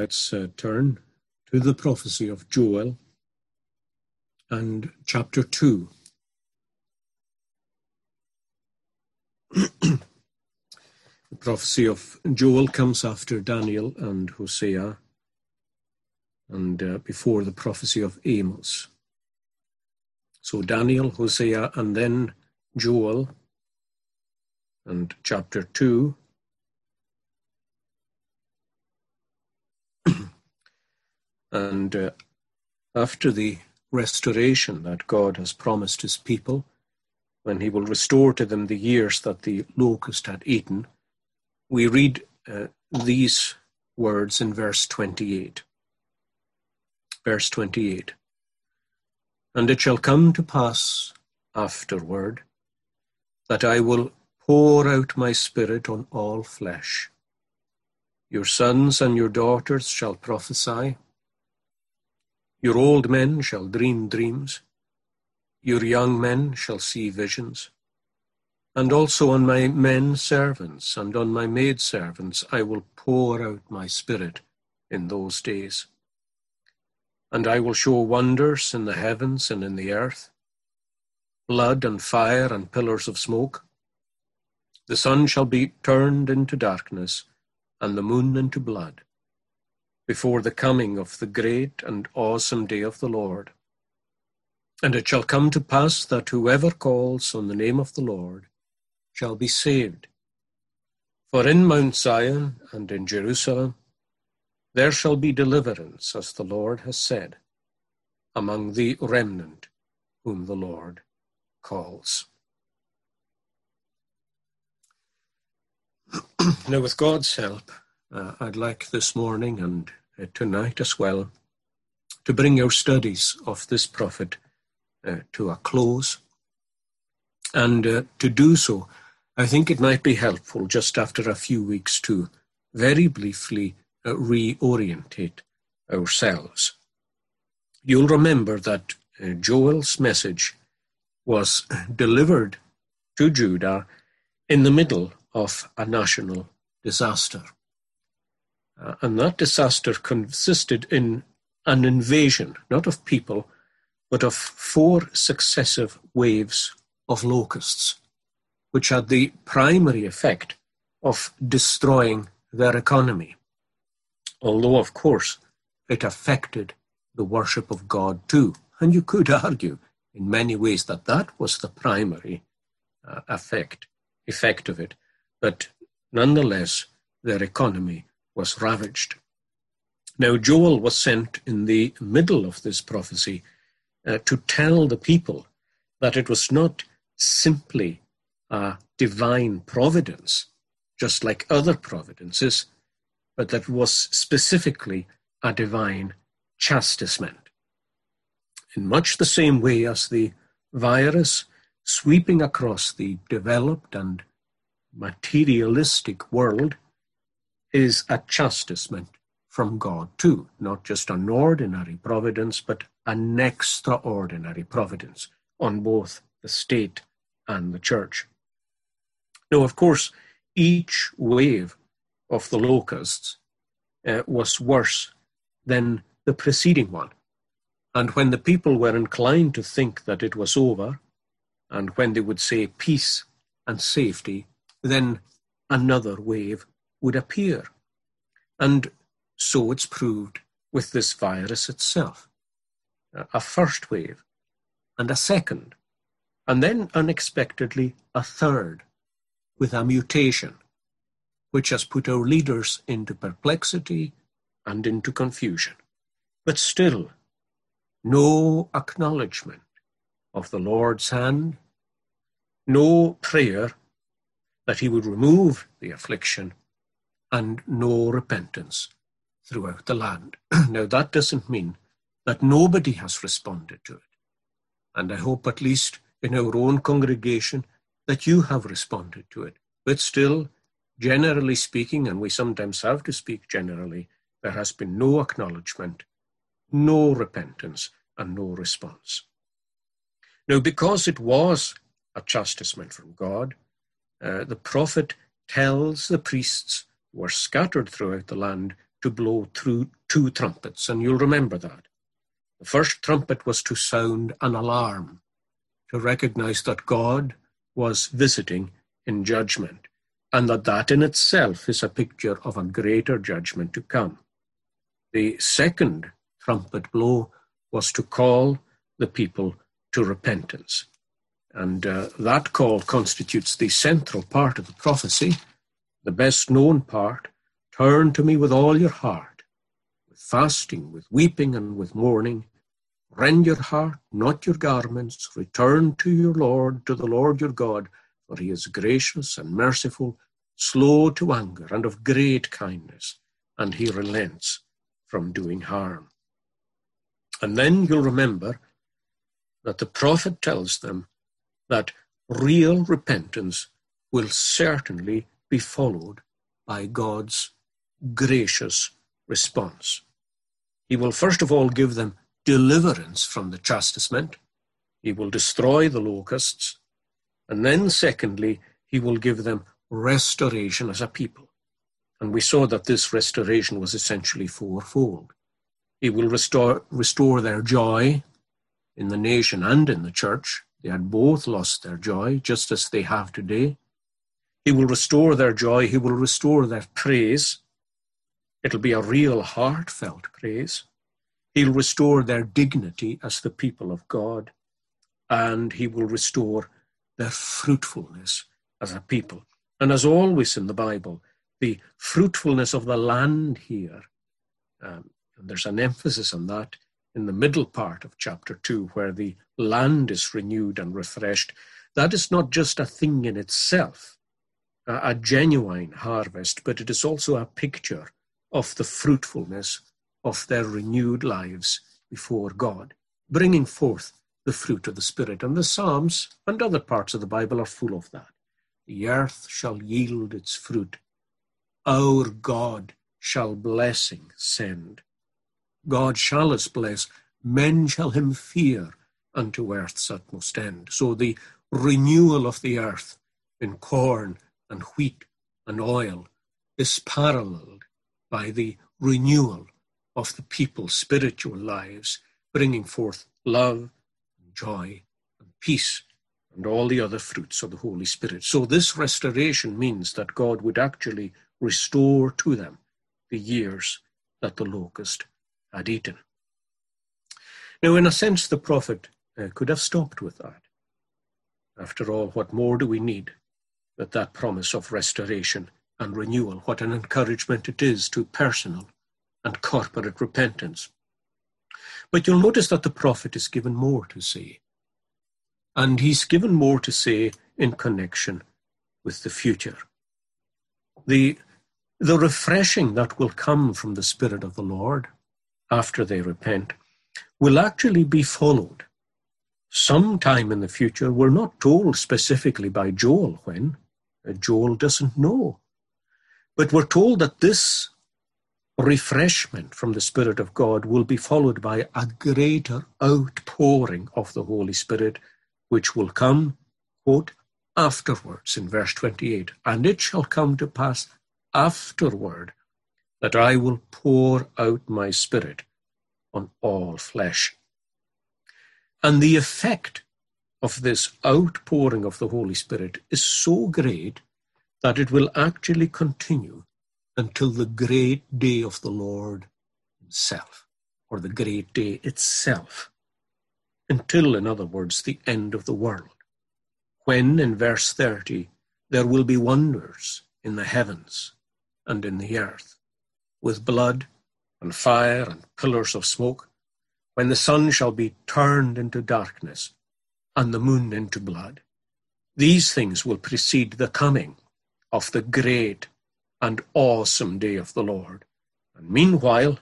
Let's uh, turn to the prophecy of Joel and chapter 2. the prophecy of Joel comes after Daniel and Hosea and uh, before the prophecy of Amos. So Daniel, Hosea, and then Joel, and chapter 2 And uh, after the restoration that God has promised his people, when he will restore to them the years that the locust had eaten, we read uh, these words in verse 28. Verse 28. And it shall come to pass afterward that I will pour out my spirit on all flesh. Your sons and your daughters shall prophesy your old men shall dream dreams, your young men shall see visions. And also on my men servants and on my maid servants I will pour out my spirit in those days. And I will show wonders in the heavens and in the earth, blood and fire and pillars of smoke. The sun shall be turned into darkness, and the moon into blood before the coming of the great and awesome day of the Lord. And it shall come to pass that whoever calls on the name of the Lord shall be saved. For in Mount Zion and in Jerusalem there shall be deliverance, as the Lord has said, among the remnant whom the Lord calls. now, with God's help, uh, I'd like this morning and uh, tonight as well to bring our studies of this prophet uh, to a close. And uh, to do so, I think it might be helpful just after a few weeks to very briefly uh, reorientate ourselves. You'll remember that uh, Joel's message was delivered to Judah in the middle of a national disaster. Uh, and that disaster consisted in an invasion, not of people, but of four successive waves of locusts, which had the primary effect of destroying their economy. Although, of course, it affected the worship of God too. And you could argue in many ways that that was the primary uh, effect, effect of it. But nonetheless, their economy was ravaged. Now, Joel was sent in the middle of this prophecy uh, to tell the people that it was not simply a divine providence, just like other providences, but that was specifically a divine chastisement. In much the same way as the virus sweeping across the developed and materialistic world is a chastisement from God too, not just an ordinary providence, but an extraordinary providence on both the state and the church. Now, of course, each wave of the locusts uh, was worse than the preceding one. And when the people were inclined to think that it was over, and when they would say peace and safety, then another wave would appear. And so it's proved with this virus itself. A first wave, and a second, and then unexpectedly a third, with a mutation, which has put our leaders into perplexity and into confusion. But still, no acknowledgement of the Lord's hand, no prayer that he would remove the affliction and no repentance throughout the land. now, that doesn't mean that nobody has responded to it. And I hope, at least in our own congregation, that you have responded to it. But still, generally speaking, and we sometimes have to speak generally, there has been no acknowledgement, no repentance, and no response. Now, because it was a chastisement from God, uh, the prophet tells the priests were scattered throughout the land to blow through two trumpets, and you'll remember that. The first trumpet was to sound an alarm, to recognize that God was visiting in judgment, and that that in itself is a picture of a greater judgment to come. The second trumpet blow was to call the people to repentance. And uh, that call constitutes the central part of the prophecy, the best known part. Turn to me with all your heart, with fasting, with weeping, and with mourning. Rend your heart, not your garments. Return to your Lord, to the Lord your God, for he is gracious and merciful, slow to anger, and of great kindness, and he relents from doing harm. And then you'll remember that the prophet tells them that real repentance will certainly be followed by God's gracious response. He will first of all give them deliverance from the chastisement. He will destroy the locusts. And then, secondly, he will give them restoration as a people. And we saw that this restoration was essentially fourfold. He will restore, restore their joy in the nation and in the church. They had both lost their joy, just as they have today. He will restore their joy. He will restore their praise. It'll be a real heartfelt praise. He'll restore their dignity as the people of God. And he will restore their fruitfulness as a people. And as always in the Bible, the fruitfulness of the land here, um, and there's an emphasis on that in the middle part of chapter 2, where the land is renewed and refreshed, that is not just a thing in itself, a, genuine harvest, but it is also a picture of the fruitfulness of their renewed lives before God, bringing forth the fruit of the Spirit. And the Psalms and other parts of the Bible are full of that. The earth shall yield its fruit. Our God shall blessing send. God shall us bless, men shall him fear unto earth's utmost end. So the renewal of the earth in corn and wheat and oil is paralleled by the renewal of the people's spiritual lives, bringing forth love, and joy, and peace, and all the other fruits of the Holy Spirit. So this restoration means that God would actually restore to them the years that the locust had eaten. Now, in a sense, the prophet uh, could have stopped with that. After all, what more do we need but that promise of restoration and renewal? What an encouragement it is to personal and corporate repentance. But you'll notice that the prophet is given more to say. And he's given more to say in connection with the future. The, the refreshing that will come from the Spirit of the Lord after they repent will actually be followed sometime in the future. We're not told specifically by Joel when. Joel doesn't know. But we're told that this refreshment from the Spirit of God will be followed by a greater outpouring of the Holy Spirit, which will come, quote, afterwards in verse 28. And it shall come to pass afterward that I will pour out my Spirit on all flesh. And the effect of this outpouring of the Holy Spirit is so great that it will actually continue until the great day of the Lord Himself, or the great day itself. Until, in other words, the end of the world. When, in verse 30, there will be wonders in the heavens and in the earth, with blood and fire and pillars of smoke, when the sun shall be turned into darkness and the moon into blood. These things will precede the coming of the great and awesome day of the Lord. And meanwhile,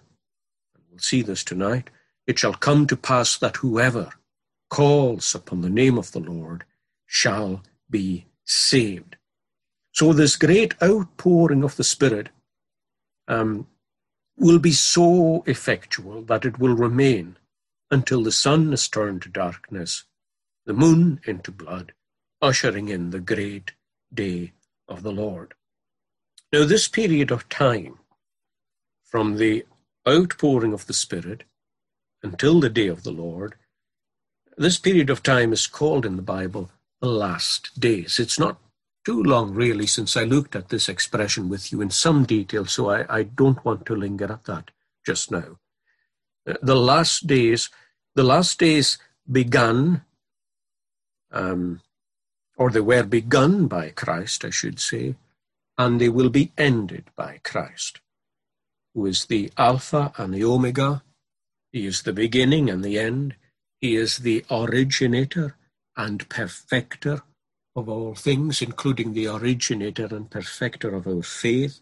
and we'll see this tonight, it shall come to pass that whoever calls upon the name of the Lord shall be saved. So, this great outpouring of the Spirit um, will be so effectual that it will remain until the sun is turned to darkness, the moon into blood, ushering in the great day of the Lord. Now, this period of time from the outpouring of the Spirit until the day of the Lord, this period of time is called in the Bible the last days. It's not too long, really, since I looked at this expression with you in some detail, so I, I don't want to linger at that just now. Uh, the last days, the last days began, um, or they were begun by Christ, I should say, and they will be ended by Christ, who is the Alpha and the Omega. He is the beginning and the end. He is the originator and perfecter of all things, including the originator and perfecter of our faith.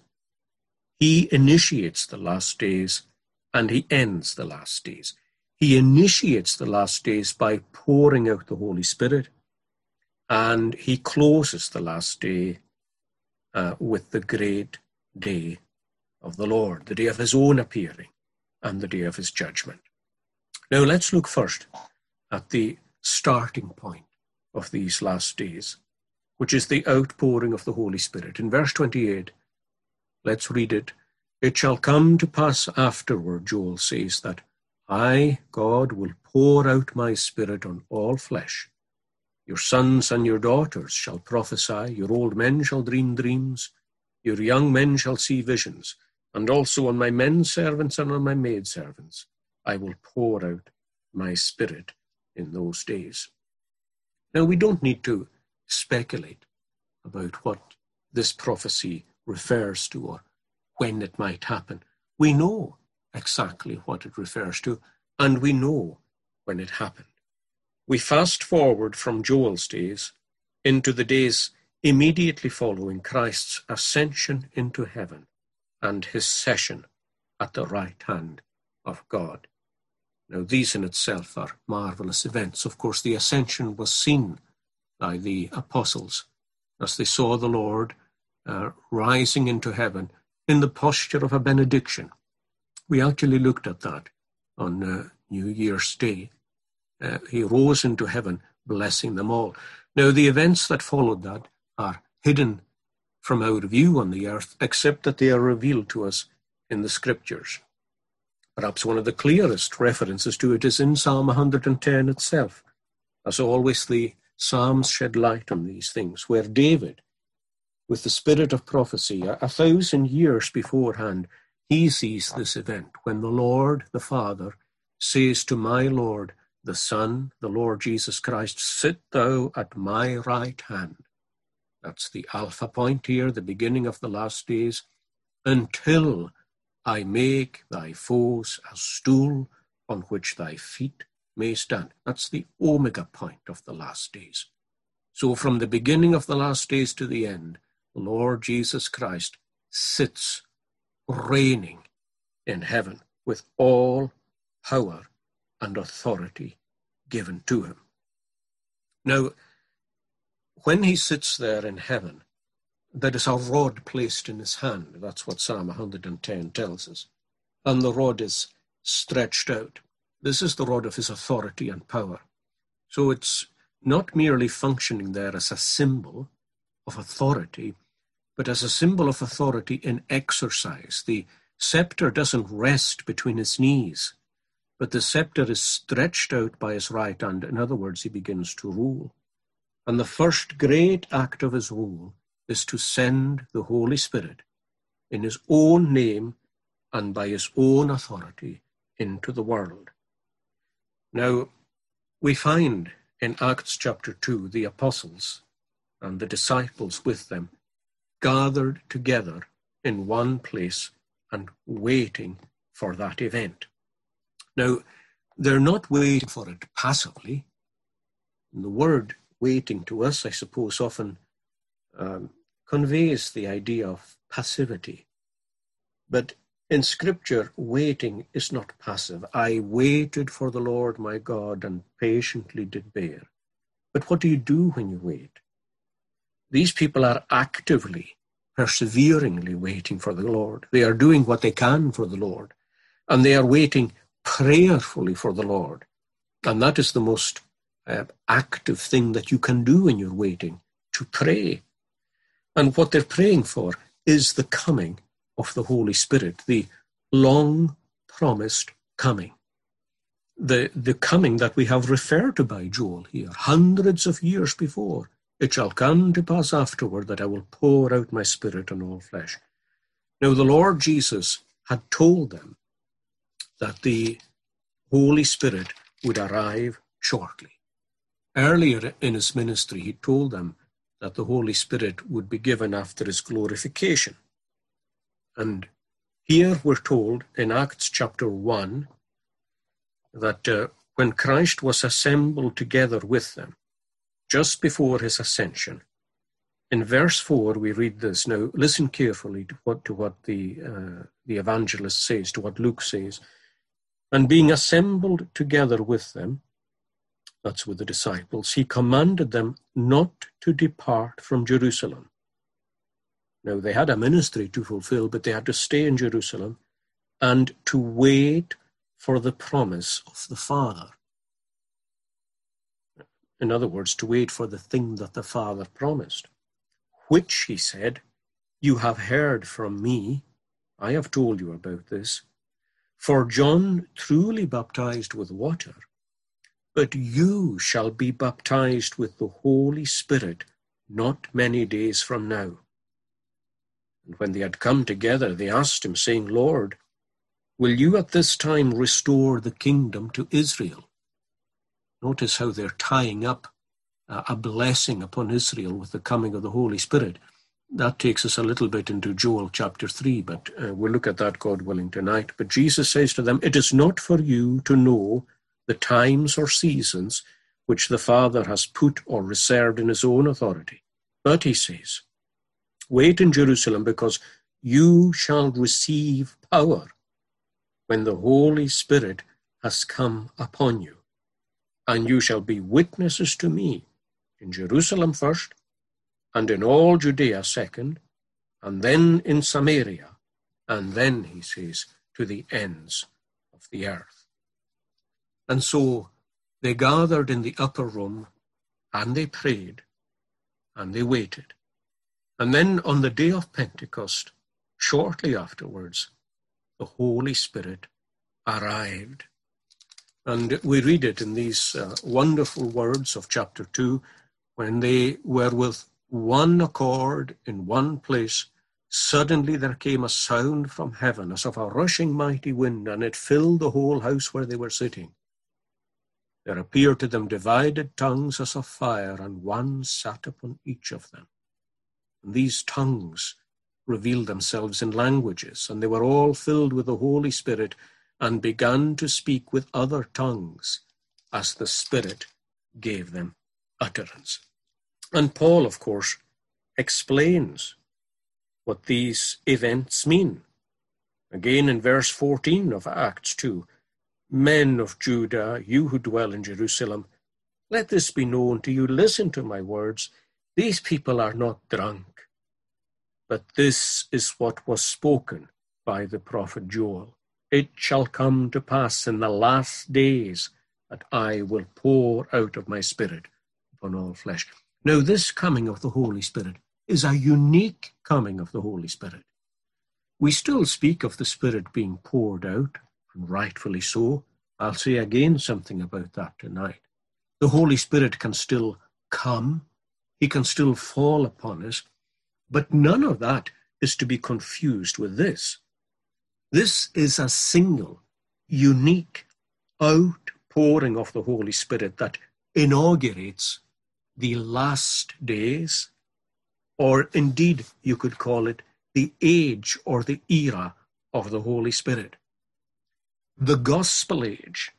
He initiates the last days and he ends the last days. He initiates the last days by pouring out the Holy Spirit, and he closes the last day uh, with the great day of the Lord, the day of his own appearing and the day of his judgment. Now let's look first at the starting point of these last days, which is the outpouring of the Holy Spirit. In verse 28, let's read it. It shall come to pass afterward, Joel says, that I, God, will pour out my spirit on all flesh. Your sons and your daughters shall prophesy, your old men shall dream dreams, your young men shall see visions, and also on my men servants and on my maid servants I will pour out my spirit in those days. Now, we don't need to speculate about what this prophecy refers to or when it might happen. We know exactly what it refers to, and we know when it happened. We fast forward from Joel's days into the days immediately following Christ's ascension into heaven and his session at the right hand of God. Now, these in itself are marvelous events. Of course, the ascension was seen by the apostles as they saw the Lord uh, rising into heaven in the posture of a benediction. We actually looked at that on uh, New Year's Day uh, he rose into heaven, blessing them all. Now, the events that followed that are hidden from our view on the earth, except that they are revealed to us in the scriptures. Perhaps one of the clearest references to it is in Psalm 110 itself. As always, the Psalms shed light on these things, where David, with the spirit of prophecy, a, a thousand years beforehand, he sees this event when the Lord, the Father, says to my Lord, the Son, the Lord Jesus Christ, sit thou at my right hand. That's the alpha point here, the beginning of the last days, until I make thy foes a stool on which thy feet may stand. That's the omega point of the last days. So from the beginning of the last days to the end, the Lord Jesus Christ sits reigning in heaven with all power and authority given to him. Now, when he sits there in heaven, there is a rod placed in his hand. That's what Psalm 110 tells us. And the rod is stretched out. This is the rod of his authority and power. So it's not merely functioning there as a symbol of authority, but as a symbol of authority in exercise. The scepter doesn't rest between his knees but the scepter is stretched out by his right hand. In other words, he begins to rule. And the first great act of his rule is to send the Holy Spirit in his own name and by his own authority into the world. Now, we find in Acts chapter 2 the apostles and the disciples with them gathered together in one place and waiting for that event. Now, they're not waiting for it passively. And the word waiting to us, I suppose, often um, conveys the idea of passivity. But in Scripture, waiting is not passive. I waited for the Lord my God and patiently did bear. But what do you do when you wait? These people are actively, perseveringly waiting for the Lord. They are doing what they can for the Lord. And they are waiting prayerfully for the Lord. And that is the most uh, active thing that you can do when you're waiting to pray. And what they're praying for is the coming of the Holy Spirit, the long promised coming. The, the coming that we have referred to by Joel here, hundreds of years before. It shall come to pass afterward that I will pour out my spirit on all flesh. Now, the Lord Jesus had told them that the Holy Spirit would arrive shortly. Earlier in his ministry, he told them that the Holy Spirit would be given after his glorification. And here we're told in Acts chapter 1 that uh, when Christ was assembled together with them, just before his ascension, in verse 4 we read this. Now listen carefully to what, to what the, uh, the evangelist says, to what Luke says. And being assembled together with them, that's with the disciples, he commanded them not to depart from Jerusalem. Now, they had a ministry to fulfill, but they had to stay in Jerusalem and to wait for the promise of the Father. In other words, to wait for the thing that the Father promised, which, he said, you have heard from me. I have told you about this. For John truly baptized with water, but you shall be baptized with the Holy Spirit not many days from now. And when they had come together, they asked him, saying, Lord, will you at this time restore the kingdom to Israel? Notice how they're tying up uh, a blessing upon Israel with the coming of the Holy Spirit that takes us a little bit into Joel chapter 3, but uh, we'll look at that, God willing, tonight. But Jesus says to them, It is not for you to know the times or seasons which the Father has put or reserved in his own authority. But he says, Wait in Jerusalem because you shall receive power when the Holy Spirit has come upon you. And you shall be witnesses to me in Jerusalem first and in all Judea second, and then in Samaria, and then, he says, to the ends of the earth. And so they gathered in the upper room, and they prayed, and they waited. And then on the day of Pentecost, shortly afterwards, the Holy Spirit arrived. And we read it in these uh, wonderful words of chapter 2 when they were with one accord in one place, suddenly there came a sound from heaven as of a rushing mighty wind, and it filled the whole house where they were sitting. There appeared to them divided tongues as of fire, and one sat upon each of them. And these tongues revealed themselves in languages, and they were all filled with the Holy Spirit, and began to speak with other tongues as the Spirit gave them utterance. And Paul, of course, explains what these events mean. Again in verse 14 of Acts 2 Men of Judah, you who dwell in Jerusalem, let this be known to you. Listen to my words. These people are not drunk, but this is what was spoken by the prophet Joel. It shall come to pass in the last days that I will pour out of my spirit upon all flesh. Now, this coming of the Holy Spirit is a unique coming of the Holy Spirit. We still speak of the Spirit being poured out, and rightfully so. I'll say again something about that tonight. The Holy Spirit can still come, He can still fall upon us, but none of that is to be confused with this. This is a single, unique outpouring of the Holy Spirit that inaugurates the last days, or indeed you could call it the age or the era of the Holy Spirit. The gospel age,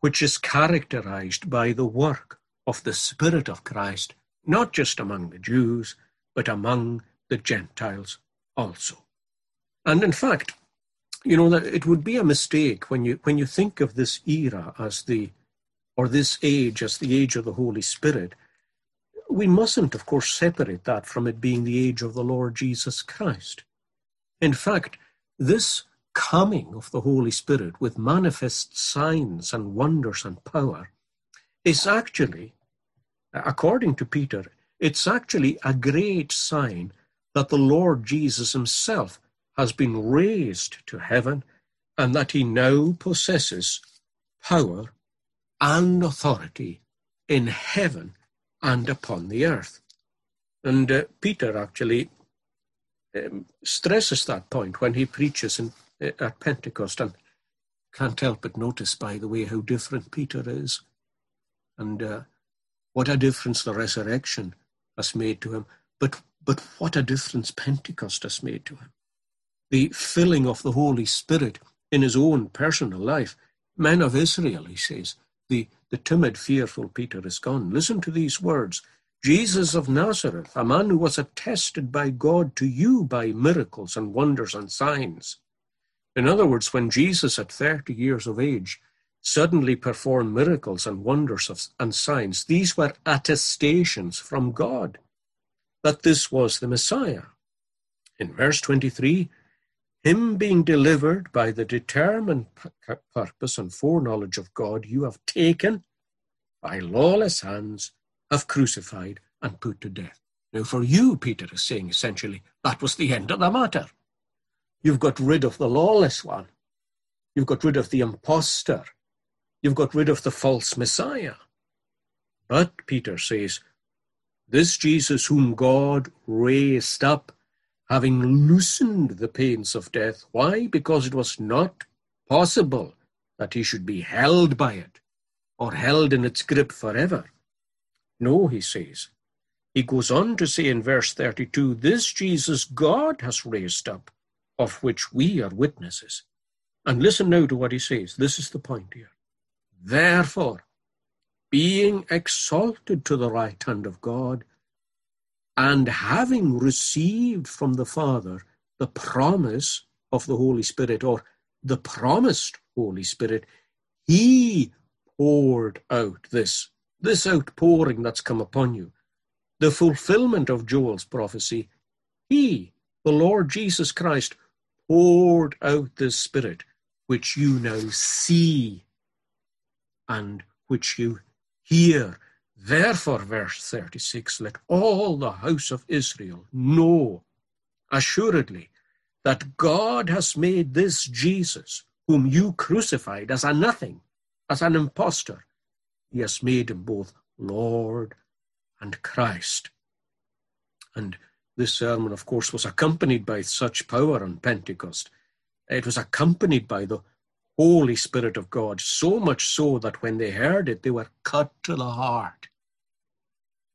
which is characterized by the work of the Spirit of Christ, not just among the Jews, but among the Gentiles also. And in fact, you know that it would be a mistake when you when you think of this era as the or this age as the age of the Holy Spirit, we mustn't, of course, separate that from it being the age of the Lord Jesus Christ. In fact, this coming of the Holy Spirit with manifest signs and wonders and power is actually, according to Peter, it's actually a great sign that the Lord Jesus himself has been raised to heaven and that he now possesses power and authority in heaven and upon the earth. And uh, Peter actually um, stresses that point when he preaches in, uh, at Pentecost. And can't help but notice, by the way, how different Peter is. And uh, what a difference the resurrection has made to him. But, but what a difference Pentecost has made to him. The filling of the Holy Spirit in his own personal life. Men of Israel, he says, the, the timid, fearful Peter is gone. Listen to these words Jesus of Nazareth, a man who was attested by God to you by miracles and wonders and signs. In other words, when Jesus, at 30 years of age, suddenly performed miracles and wonders of, and signs, these were attestations from God that this was the Messiah. In verse 23, him being delivered by the determined purpose and foreknowledge of God, you have taken by lawless hands, have crucified and put to death. Now, for you, Peter is saying essentially, that was the end of the matter. You've got rid of the lawless one. You've got rid of the impostor. You've got rid of the false Messiah. But, Peter says, this Jesus whom God raised up having loosened the pains of death. Why? Because it was not possible that he should be held by it or held in its grip forever. No, he says. He goes on to say in verse 32 this Jesus God has raised up, of which we are witnesses. And listen now to what he says. This is the point here. Therefore, being exalted to the right hand of God, and having received from the Father the promise of the Holy Spirit, or the promised Holy Spirit, he poured out this, this outpouring that's come upon you, the fulfillment of Joel's prophecy. He, the Lord Jesus Christ, poured out this Spirit, which you now see and which you hear Therefore, verse 36, let all the house of Israel know assuredly that God has made this Jesus, whom you crucified as a nothing, as an impostor, he has made him both Lord and Christ. And this sermon, of course, was accompanied by such power on Pentecost. It was accompanied by the Holy Spirit of God, so much so that when they heard it, they were cut to the heart.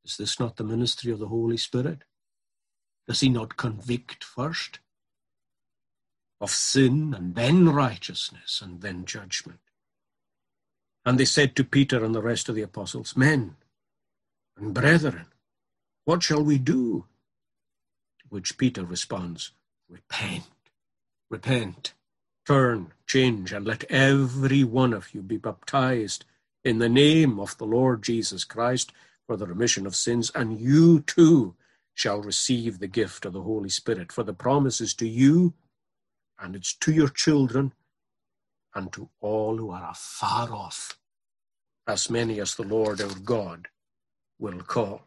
Is this not the ministry of the Holy Spirit? Does he not convict first of sin and then righteousness and then judgment? And they said to Peter and the rest of the apostles, Men and brethren, what shall we do? To which Peter responds, Repent, repent Turn, change, and let every one of you be baptized in the name of the Lord Jesus Christ for the remission of sins, and you too shall receive the gift of the Holy Spirit. For the promise is to you, and it's to your children, and to all who are afar off, as many as the Lord our God will call.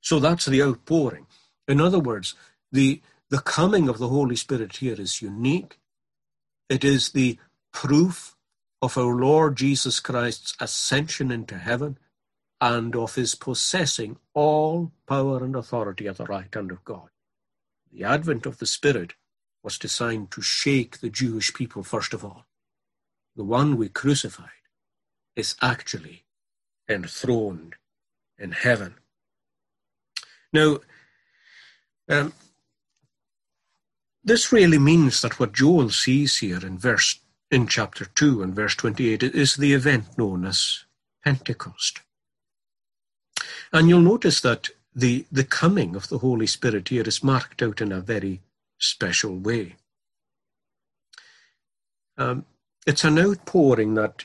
So that's the outpouring. In other words, the, the coming of the Holy Spirit here is unique. It is the proof of our Lord Jesus Christ's ascension into heaven and of his possessing all power and authority at the right hand of God. The advent of the Spirit was designed to shake the Jewish people first of all. The one we crucified is actually enthroned in heaven. Now, um, this really means that what Joel sees here in verse in chapter 2 and verse 28 is the event known as Pentecost. And you'll notice that the, the coming of the Holy Spirit here is marked out in a very special way. Um, it's an outpouring that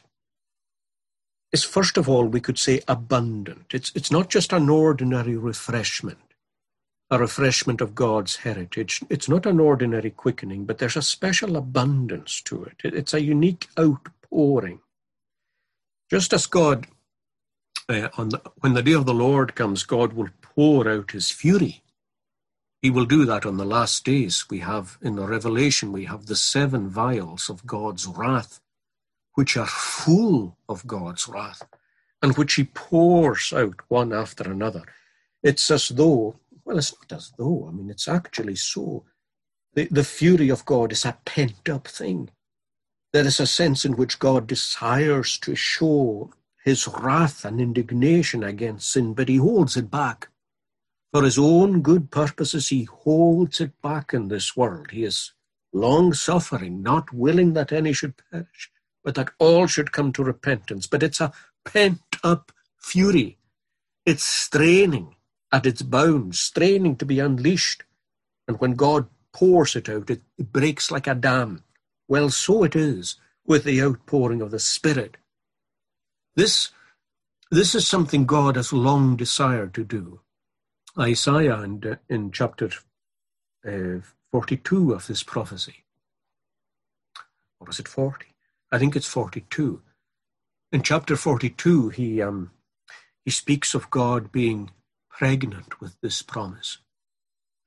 is, first of all, we could say abundant. It's, it's not just an ordinary refreshment a refreshment of God's heritage. It's not an ordinary quickening, but there's a special abundance to it. It's a unique outpouring. Just as God, uh, on the, when the day of the Lord comes, God will pour out his fury He will do that on the last days. We have in the Revelation, we have the seven vials of God's wrath, which are full of God's wrath, and which he pours out one after another. It's as though, well, it's not as though, I mean, it's actually so. The, the fury of God is a pent up thing. There is a sense in which God desires to show his wrath and indignation against sin, but he holds it back. For his own good purposes, he holds it back in this world. He is long suffering, not willing that any should perish, but that all should come to repentance. But it's a pent up fury. It's straining at its bounds, straining to be unleashed. And when God pours it out, it, breaks like a dam. Well, so it is with the outpouring of the Spirit. This, this is something God has long desired to do. Isaiah in, in chapter uh, 42 of this prophecy. Or is it 40? I think it's 42. In chapter 42, he, um, he speaks of God being pregnant with this promise.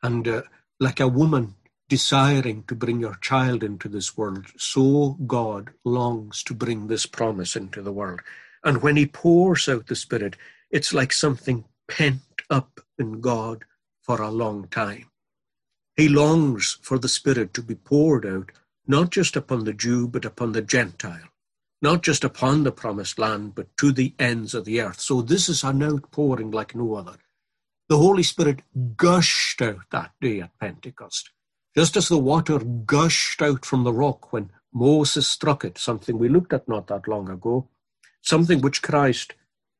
And uh, like a woman desiring to bring your child into this world, so God longs to bring this promise into the world. And when he pours out the Spirit, it's like something pent up in God for a long time. He longs for the Spirit to be poured out, not just upon the Jew, but upon the Gentile, not just upon the promised land, but to the ends of the earth. So this is an outpouring like no other. The Holy Spirit gushed out that day at Pentecost, just as the water gushed out from the rock when Moses struck it, something we looked at not that long ago, something which Christ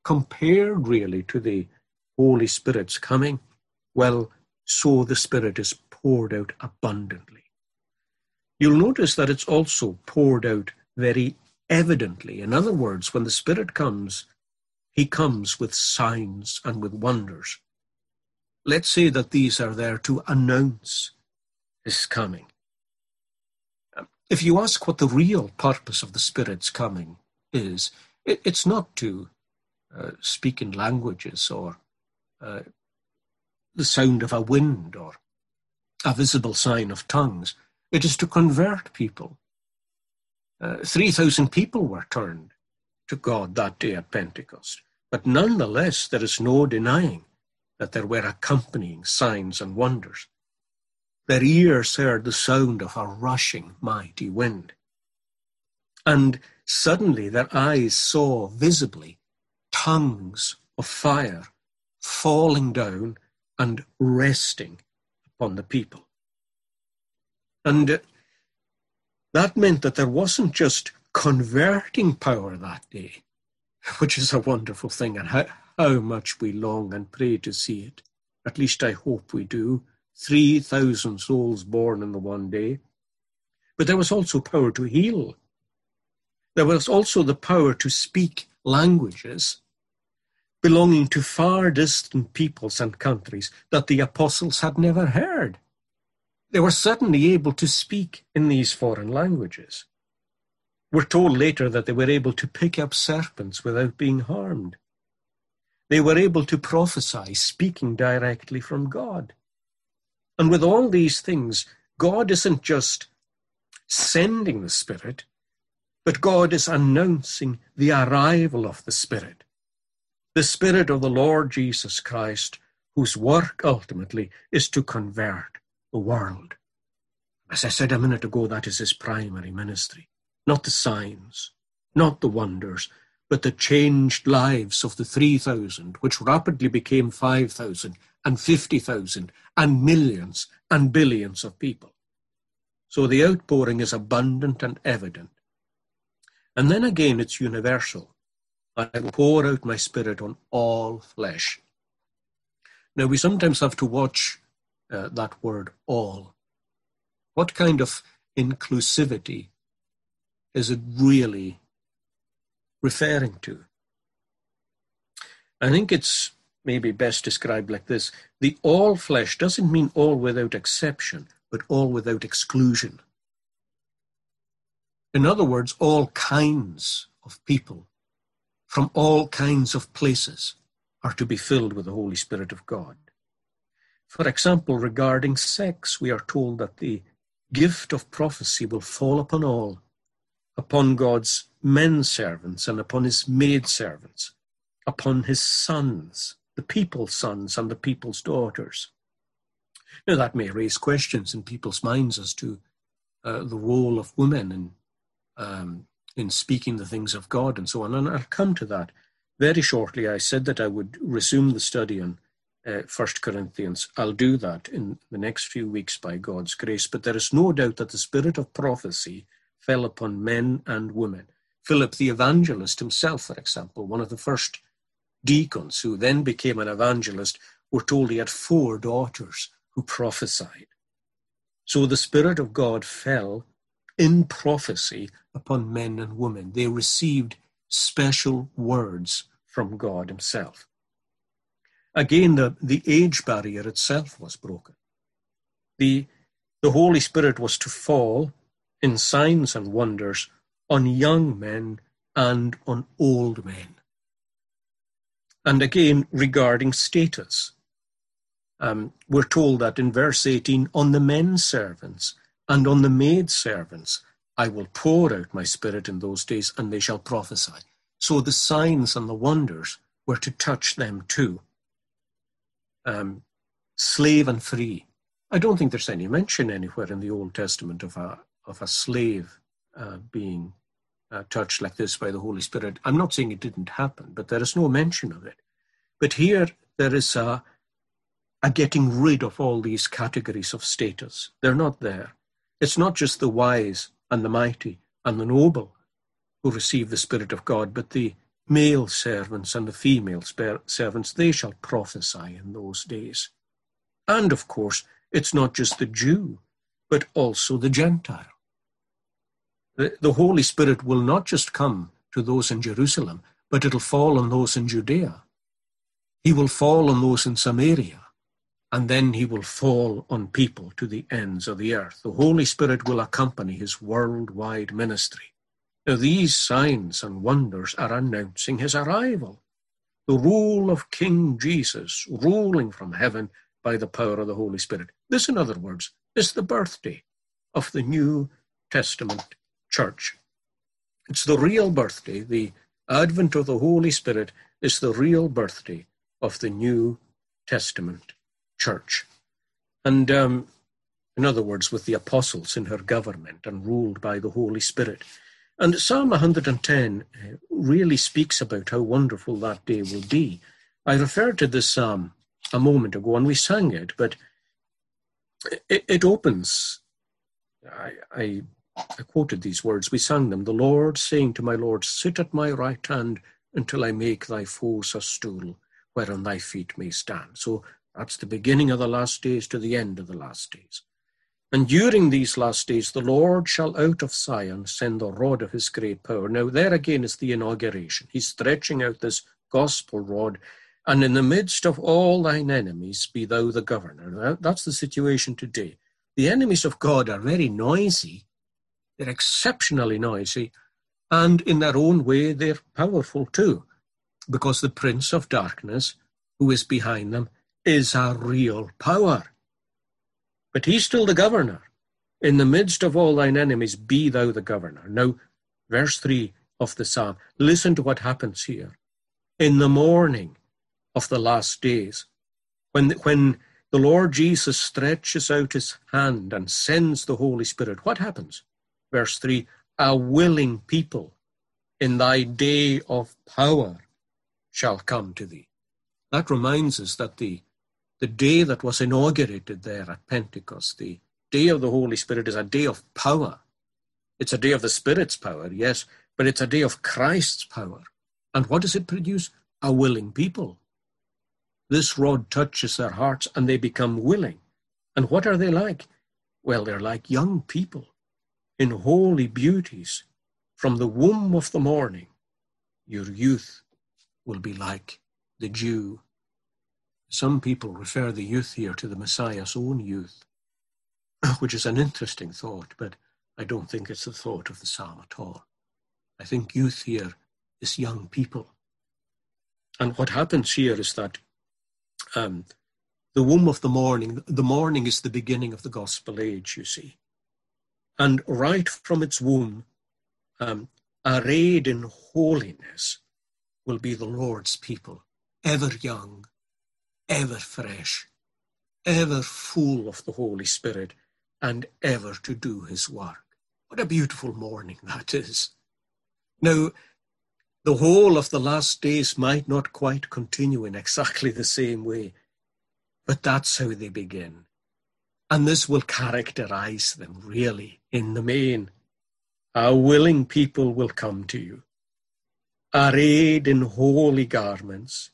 compared really to the Holy Spirit's coming, well, so the Spirit is poured out abundantly. You'll notice that it's also poured out very evidently. In other words, when the Spirit comes, he comes with signs and with wonders. Let's say that these are there to announce his coming. If you ask what the real purpose of the Spirit's coming is, it's not to uh, speak in languages or uh, the sound of a wind or a visible sign of tongues. It is to convert people. Uh, 3,000 people were turned to God that day at Pentecost. But nonetheless, there is no denying that there were accompanying signs and wonders. Their ears heard the sound of a rushing mighty wind. And suddenly their eyes saw visibly tongues of fire falling down and resting upon the people. And that meant that there wasn't just converting power that day, which is a wonderful thing, and how, how much we long and pray to see it. At least I hope we do. 3,000 souls born in the one day. But there was also power to heal. There was also the power to speak languages belonging to far distant peoples and countries that the apostles had never heard. They were certainly able to speak in these foreign languages. We're told later that they were able to pick up serpents without being harmed. They were able to prophesy, speaking directly from God. And with all these things, God isn't just sending the Spirit, but God is announcing the arrival of the Spirit the Spirit of the Lord Jesus Christ, whose work ultimately is to convert the world. As I said a minute ago, that is his primary ministry. Not the signs, not the wonders, but the changed lives of the 3,000, which rapidly became 5,000 and 50,000 and millions and billions of people. So the outpouring is abundant and evident. And then again, it's universal. I will pour out my spirit on all flesh. Now, we sometimes have to watch uh, that word all. What kind of inclusivity is it really referring to? I think it's maybe best described like this the all flesh doesn't mean all without exception, but all without exclusion. In other words, all kinds of people from all kinds of places are to be filled with the Holy Spirit of God. For example, regarding sex, we are told that the gift of prophecy will fall upon all, upon God's men servants and upon his maid servants, upon his sons, the people's sons and the people's daughters. Now, that may raise questions in people's minds as to uh, the role of women in, um, in speaking the things of God and so on, and I'll come to that very shortly. I said that I would resume the study on uh, First Corinthians. I'll do that in the next few weeks by God's grace, but there is no doubt that the spirit of prophecy fell upon men and women. Philip the evangelist himself, for example, one of the first deacons who then became an evangelist, were told he had four daughters who prophesied. So the Spirit of God fell in prophecy upon men and women. They received special words from God Himself. Again, the, the age barrier itself was broken. The, the Holy Spirit was to fall in signs and wonders on young men and on old men. And again, regarding status, um, we're told that in verse 18, on the men servants and on the maid servants, I will pour out my spirit in those days, and they shall prophesy. So the signs and the wonders were to touch them too. Um, slave and free. I don't think there's any mention anywhere in the Old Testament of a of a slave uh, being uh, touched like this by the Holy Spirit. I'm not saying it didn't happen, but there is no mention of it. But here there is a, a getting rid of all these categories of status. They're not there. It's not just the wise and the mighty and the noble who receive the Spirit of God, but the male servants and the female servants, they shall prophesy in those days. And of course, it's not just the Jew, but also the Gentile. The, Holy Spirit will not just come to those in Jerusalem, but it'll fall on those in Judea. He will fall on those in Samaria and then he will fall on people to the ends of the earth. The Holy Spirit will accompany his worldwide ministry. Now, these signs and wonders are announcing his arrival. The rule of King Jesus, ruling from heaven by the power of the Holy Spirit. This, in other words, is the birthday of the New Testament church. It's the real birthday. The advent of the Holy Spirit is the real birthday of the New Testament church. And um, in other words, with the apostles in her government and ruled by the Holy Spirit. And Psalm 110 uh, really speaks about how wonderful that day will be. I referred to this psalm a moment ago and we sang it, but it, it opens. I, I, I quoted these words, we sang them. The Lord saying to my Lord, Sit at my right hand until I make thy foes a stool whereon thy feet may stand. So that's the beginning of the last days to the end of the last days. And during these last days, the Lord shall out of Zion send the rod of his great power. Now, there again is the inauguration. He's stretching out this gospel rod, and in the midst of all thine enemies, be thou the governor. That's the situation today. The enemies of God are very noisy, they're exceptionally noisy, and in their own way, they're powerful too, because the prince of darkness, who is behind them, is a real power. But he's still the governor. In the midst of all thine enemies, be thou the governor. Now, verse 3 of the psalm, listen to what happens here. In the morning of the last days, when, when the Lord Jesus stretches out his hand and sends the Holy Spirit, what happens? Verse 3 A willing people in thy day of power shall come to thee. That reminds us that the the day that was inaugurated there at Pentecost, the day of the Holy Spirit, is a day of power. It's a day of the Spirit's power, yes, but it's a day of Christ's power. And what does it produce? A willing people. This rod touches their hearts and they become willing. And what are they like? Well, they're like young people in holy beauties. From the womb of the morning, your youth will be like the dew some people refer the youth here to the Messiah's own youth, which is an interesting thought, but I don't think it's the thought of the psalm at all. I think youth here is young people. And what happens here is that um, the womb of the morning. The morning is the beginning of the gospel age, you see. And right from its womb, um, arrayed in holiness, will be the Lord's people, ever young, ever fresh, ever full of the Holy Spirit, and ever to do his work. What a beautiful morning that is. Now, the whole of the last days might not quite continue in exactly the same way, but that's how they begin. And this will characterize them really in the main. Our willing people will come to you, arrayed in holy garments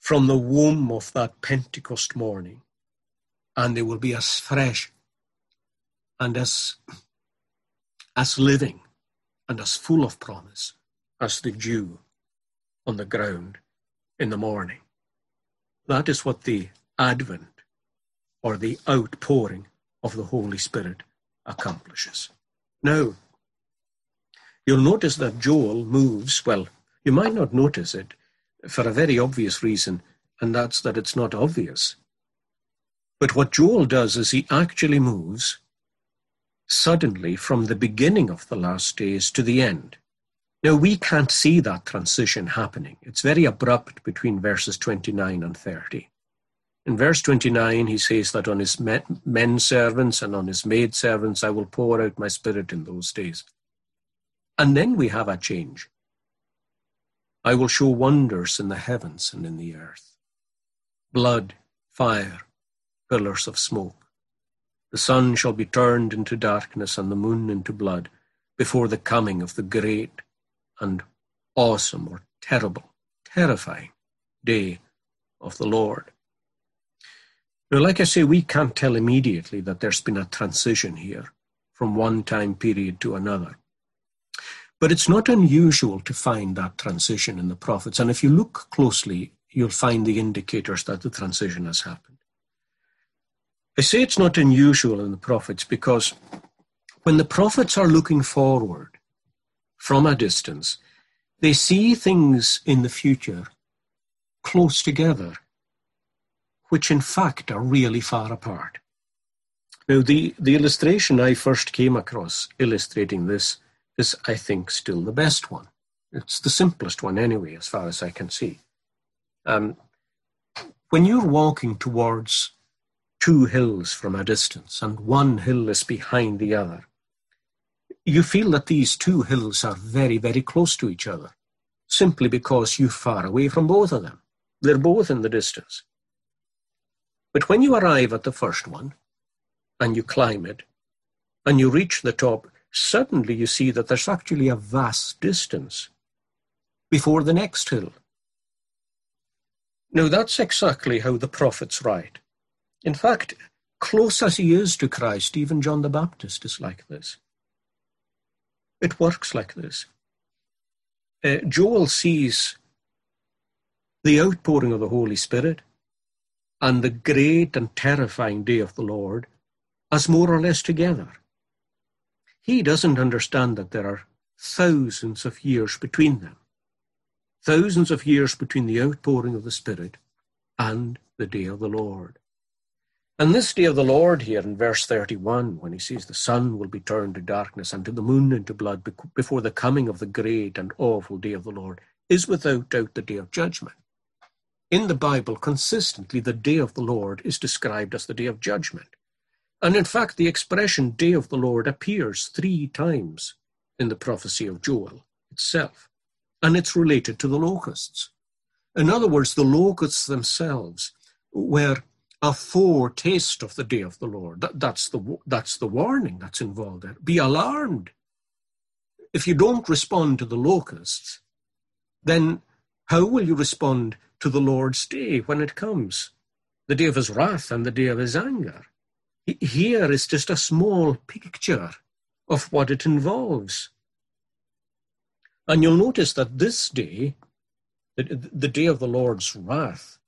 from the womb of that Pentecost morning, and they will be as fresh and as, as living and as full of promise as the dew on the ground in the morning. That is what the advent or the outpouring of the Holy Spirit accomplishes. Now, you'll notice that Joel moves, well, you might not notice it for a very obvious reason, and that's that it's not obvious. But what Joel does is he actually moves suddenly from the beginning of the last days to the end. Now, we can't see that transition happening. It's very abrupt between verses 29 and 30. In verse 29, he says that on his men servants and on his maid servants I will pour out my spirit in those days. And then we have a change. I will show wonders in the heavens and in the earth blood, fire, pillars of smoke. The sun shall be turned into darkness and the moon into blood before the coming of the great and awesome or terrible, terrifying day of the Lord. Now, like I say, we can't tell immediately that there's been a transition here from one time period to another. But it's not unusual to find that transition in the prophets. And if you look closely, you'll find the indicators that the transition has happened. I say it's not unusual in the prophets because when the prophets are looking forward from a distance, they see things in the future close together which in fact are really far apart. Now, the, the illustration I first came across illustrating this is, I think, still the best one. It's the simplest one, anyway, as far as I can see. Um, when you're walking towards two hills from a distance and one hill is behind the other, you feel that these two hills are very, very close to each other, simply because you're far away from both of them. They're both in the distance. But when you arrive at the first one, and you climb it, and you reach the top, suddenly you see that there's actually a vast distance before the next hill. Now, that's exactly how the prophets write. In fact, close as he is to Christ, even John the Baptist is like this. It works like this. Uh, Joel sees the outpouring of the Holy Spirit and the great and terrifying day of the Lord as more or less together. He doesn't understand that there are thousands of years between them, thousands of years between the outpouring of the Spirit and the day of the Lord. And this day of the Lord here in verse 31, when he says the sun will be turned to darkness and to the moon into blood before the coming of the great and awful day of the Lord, is without doubt the day of judgment. In the Bible, consistently, the day of the Lord is described as the day of judgment. And in fact, the expression day of the Lord appears three times in the prophecy of Joel itself, and it's related to the locusts. In other words, the locusts themselves were a foretaste of the day of the Lord. That, that's, the, that's the warning that's involved there. Be alarmed. If you don't respond to the locusts, then how will you respond to the Lord's day when it comes, the day of his wrath and the day of his anger. Here is just a small picture of what it involves. And you'll notice that this day, the, day of the Lord's wrath,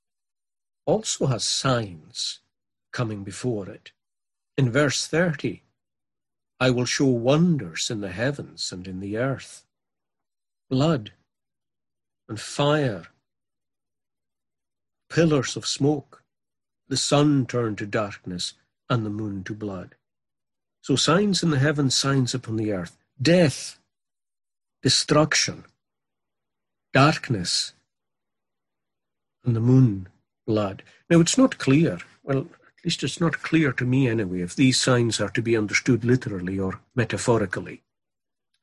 also has signs coming before it. In verse 30, I will show wonders in the heavens and in the earth, blood and fire pillars of smoke. the sun turned to darkness, and the moon to blood. So signs in the heavens, signs upon the earth, death, destruction, darkness, and the moon blood. Now it's not clear, well, at least it's not clear to me anyway, if these signs are to be understood literally or metaphorically.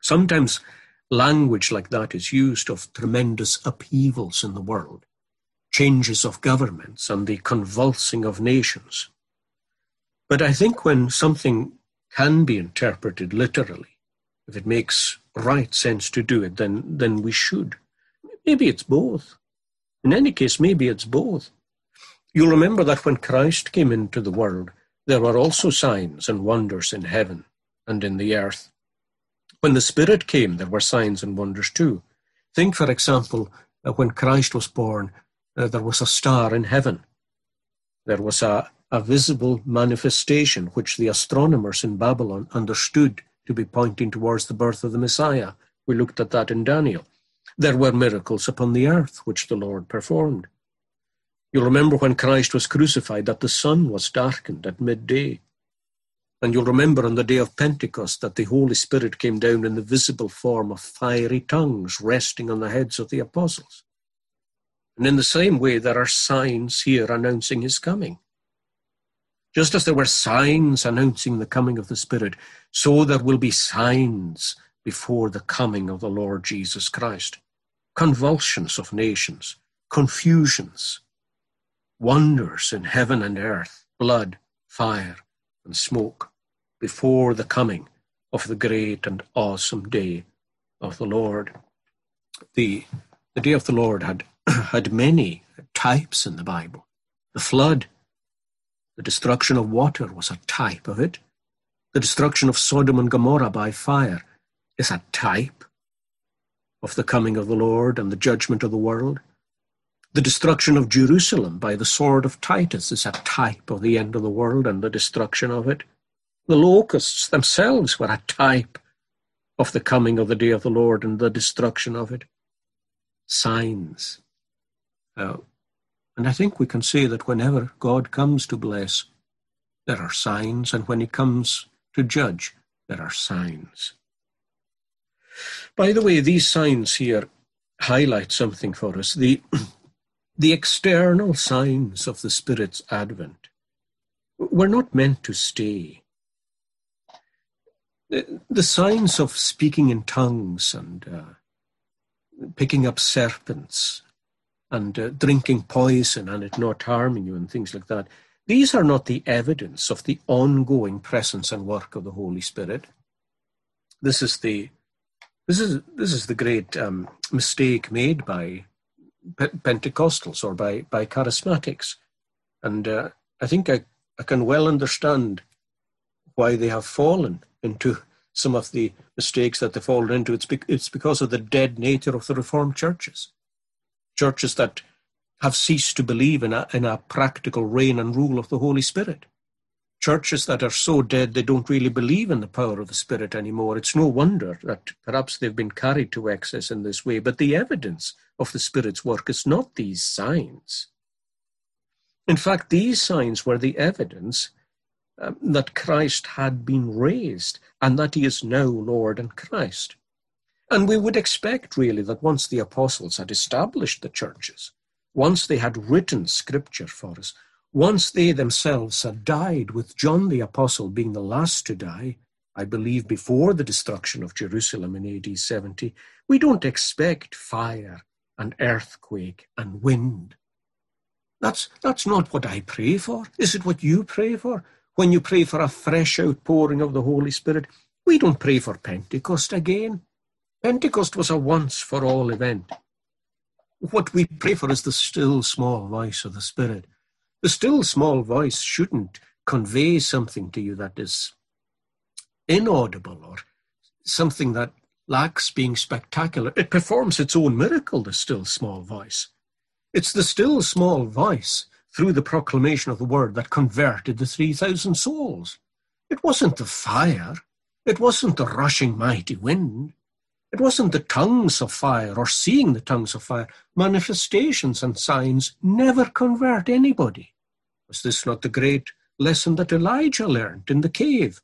Sometimes language like that is used of tremendous upheavals in the world, changes of governments, and the convulsing of nations. But I think when something can be interpreted literally, if it makes right sense to do it, then, then we should. Maybe it's both. In any case, maybe it's both. You'll remember that when Christ came into the world, there were also signs and wonders in heaven and in the earth. When the Spirit came, there were signs and wonders too. Think, for example, uh, when Christ was born, uh, there was a star in heaven. There was a, a visible manifestation which the astronomers in Babylon understood to be pointing towards the birth of the Messiah. We looked at that in Daniel. There were miracles upon the earth which the Lord performed. You'll remember when Christ was crucified that the sun was darkened at midday. And you'll remember on the day of Pentecost that the Holy Spirit came down in the visible form of fiery tongues resting on the heads of the apostles. And in the same way, there are signs here announcing his coming. Just as there were signs announcing the coming of the Spirit, so there will be signs before the coming of the Lord Jesus Christ. Convulsions of nations, confusions, wonders in heaven and earth, blood, fire, and smoke, before the coming of the great and awesome day of the Lord. The, the day of the Lord had, had many types in the Bible. The flood, the destruction of water was a type of it. The destruction of Sodom and Gomorrah by fire is a type of the coming of the Lord and the judgment of the world. The destruction of Jerusalem by the sword of Titus is a type of the end of the world and the destruction of it. The locusts themselves were a type of the coming of the day of the Lord and the destruction of it. Signs. Uh, and I think we can say that whenever God comes to bless, there are signs, and when he comes to judge, there are signs. By the way, these signs here highlight something for us. The the external signs of the Spirit's advent were not meant to stay. The, signs of speaking in tongues and uh, picking up serpents and uh, drinking poison and it not harming you and things like that, these are not the evidence of the ongoing presence and work of the Holy Spirit. This is the this is this is the great um, mistake made by Pentecostals or by, by charismatics. And uh, I think I, I can well understand why they have fallen into some of the mistakes that they've fallen into. It's, be- it's because of the dead nature of the Reformed churches. Churches that have ceased to believe in a, in a practical reign and rule of the Holy Spirit. Churches that are so dead they don't really believe in the power of the Spirit anymore. It's no wonder that perhaps they've been carried to excess in this way. But the evidence of the Spirit's work is not these signs. In fact, these signs were the evidence um, that Christ had been raised and that he is now Lord and Christ. And we would expect, really, that once the apostles had established the churches, once they had written scripture for us, once they themselves had died, with John the Apostle being the last to die, I believe before the destruction of Jerusalem in AD 70, we don't expect fire and earthquake and wind. That's, that's not what I pray for. Is it what you pray for? When you pray for a fresh outpouring of the Holy Spirit, we don't pray for Pentecost again. Pentecost was a once for all event. What we pray for is the still small voice of the Spirit. The still small voice shouldn't convey something to you that is inaudible or something that lacks being spectacular. It performs its own miracle, the still small voice. It's the still small voice through the proclamation of the word that converted the 3,000 souls. It wasn't the fire. It wasn't the rushing mighty wind. It wasn't the tongues of fire or seeing the tongues of fire. Manifestations and signs never convert anybody. Was this not the great lesson that Elijah learned in the cave?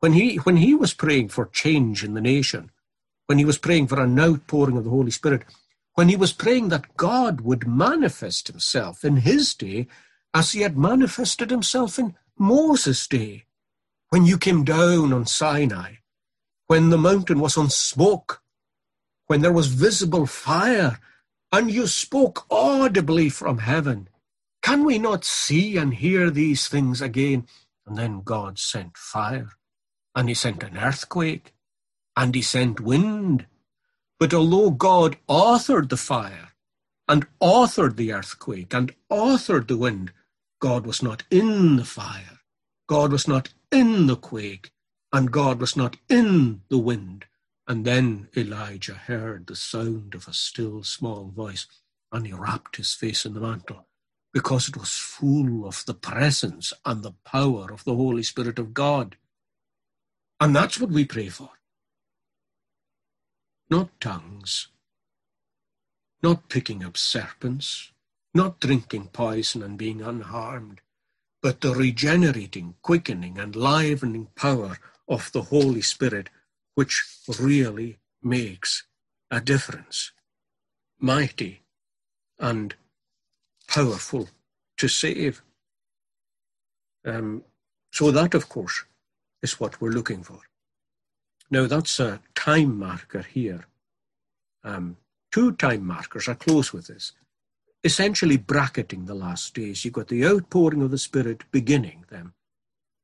When he, when he was praying for change in the nation, when he was praying for an outpouring of the Holy Spirit, when he was praying that God would manifest himself in his day as he had manifested himself in Moses' day, when you came down on Sinai, when the mountain was on smoke, when there was visible fire, and you spoke audibly from heaven. Can we not see and hear these things again? And then God sent fire, and he sent an earthquake, and he sent wind. But although God authored the fire, and authored the earthquake, and authored the wind, God was not in the fire. God was not in the quake, and God was not in the wind. And then Elijah heard the sound of a still small voice, and he wrapped his face in the mantle, because it was full of the presence and the power of the Holy Spirit of God. And that's what we pray for. Not tongues, not picking up serpents, not drinking poison and being unharmed, but the regenerating, quickening, and livening power of the Holy Spirit, which really makes a difference. Mighty and powerful to save. Um, so, that, of course, is what we're looking for. Now, that's a time marker here. Um, two time markers. I close with this essentially bracketing the last days. You've got the outpouring of the Spirit beginning them,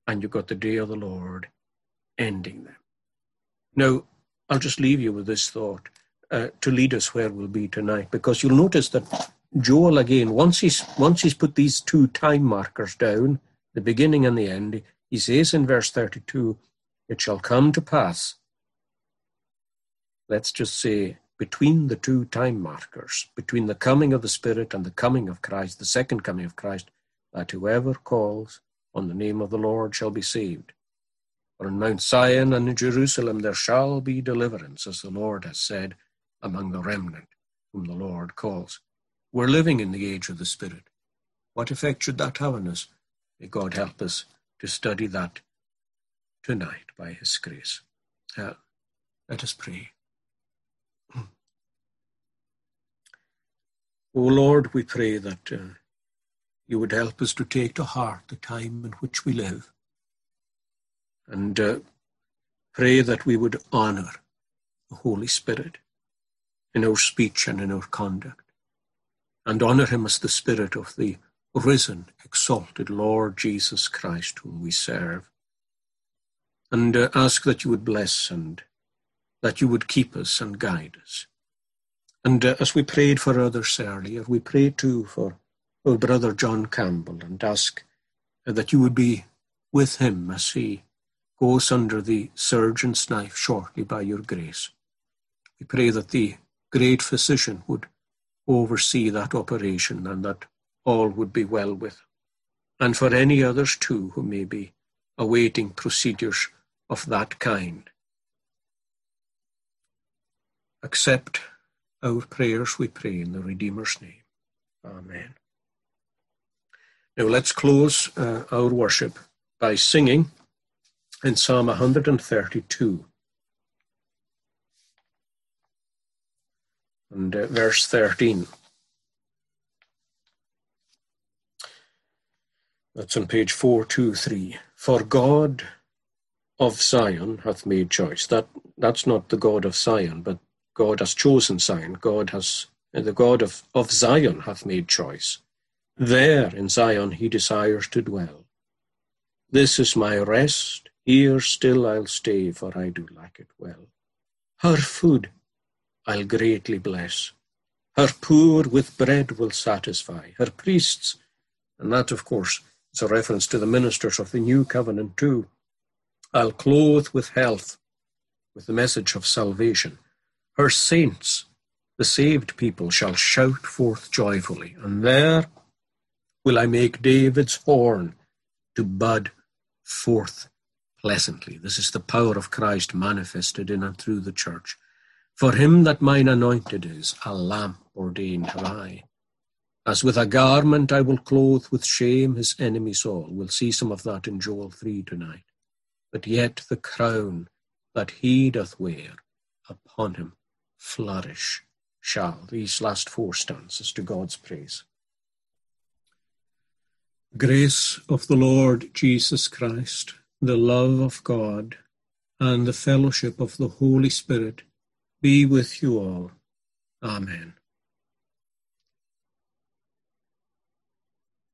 and you've got the day of the Lord ending them. Now, I'll just leave you with this thought uh, to lead us where we'll be tonight, because you'll notice that Joel again, once he's once he's put these two time markers down, the beginning and the end, he says in verse 32, "It shall come to pass." Let's just say between the two time markers, between the coming of the Spirit and the coming of Christ, the second coming of Christ, that whoever calls on the name of the Lord shall be saved. For in Mount Zion and in Jerusalem there shall be deliverance, as the Lord has said, among the remnant whom the Lord calls. We're living in the age of the Spirit. What effect should that have on us? May God help us to study that tonight by His grace. Uh, let us pray. O Lord, we pray that uh, you would help us to take to heart the time in which we live and uh, pray that we would honor the Holy Spirit in our speech and in our conduct and honor him as the Spirit of the risen, exalted Lord Jesus Christ, whom we serve. And uh, ask that you would bless and that you would keep us and guide us. And uh, as we prayed for others earlier, we pray too for our brother John Campbell and ask uh, that you would be with him as he goes under the surgeon's knife shortly by your grace. We pray that the great physician would oversee that operation and that all would be well with. And for any others too who may be awaiting procedures of that kind. Accept our prayers, we pray in the Redeemer's name. Amen. Now let's close uh, our worship by singing in Psalm 132 and uh, verse 13. That's on page 423. For God of Zion hath made choice. That that's not the God of Zion, but God has chosen Zion. God has, the God of, of Zion hath made choice. There in Zion he desires to dwell. This is my rest. Here still I'll stay, for I do like it well. Her food I'll greatly bless. Her poor with bread will satisfy. Her priests, and that, of course, is a reference to the ministers of the new covenant too. I'll clothe with health, with the message of salvation. Her saints, the saved people, shall shout forth joyfully, and there will I make David's horn to bud forth pleasantly. This is the power of Christ manifested in and through the church. For him that mine anointed is, a lamp ordained have I. As with a garment I will clothe with shame his enemies all. We'll see some of that in Joel 3 tonight. But yet the crown that he doth wear upon him flourish shall. These last four stanzas to God's praise. Grace of the Lord Jesus Christ, the love of God, and the fellowship of the Holy Spirit be with you all. Amen.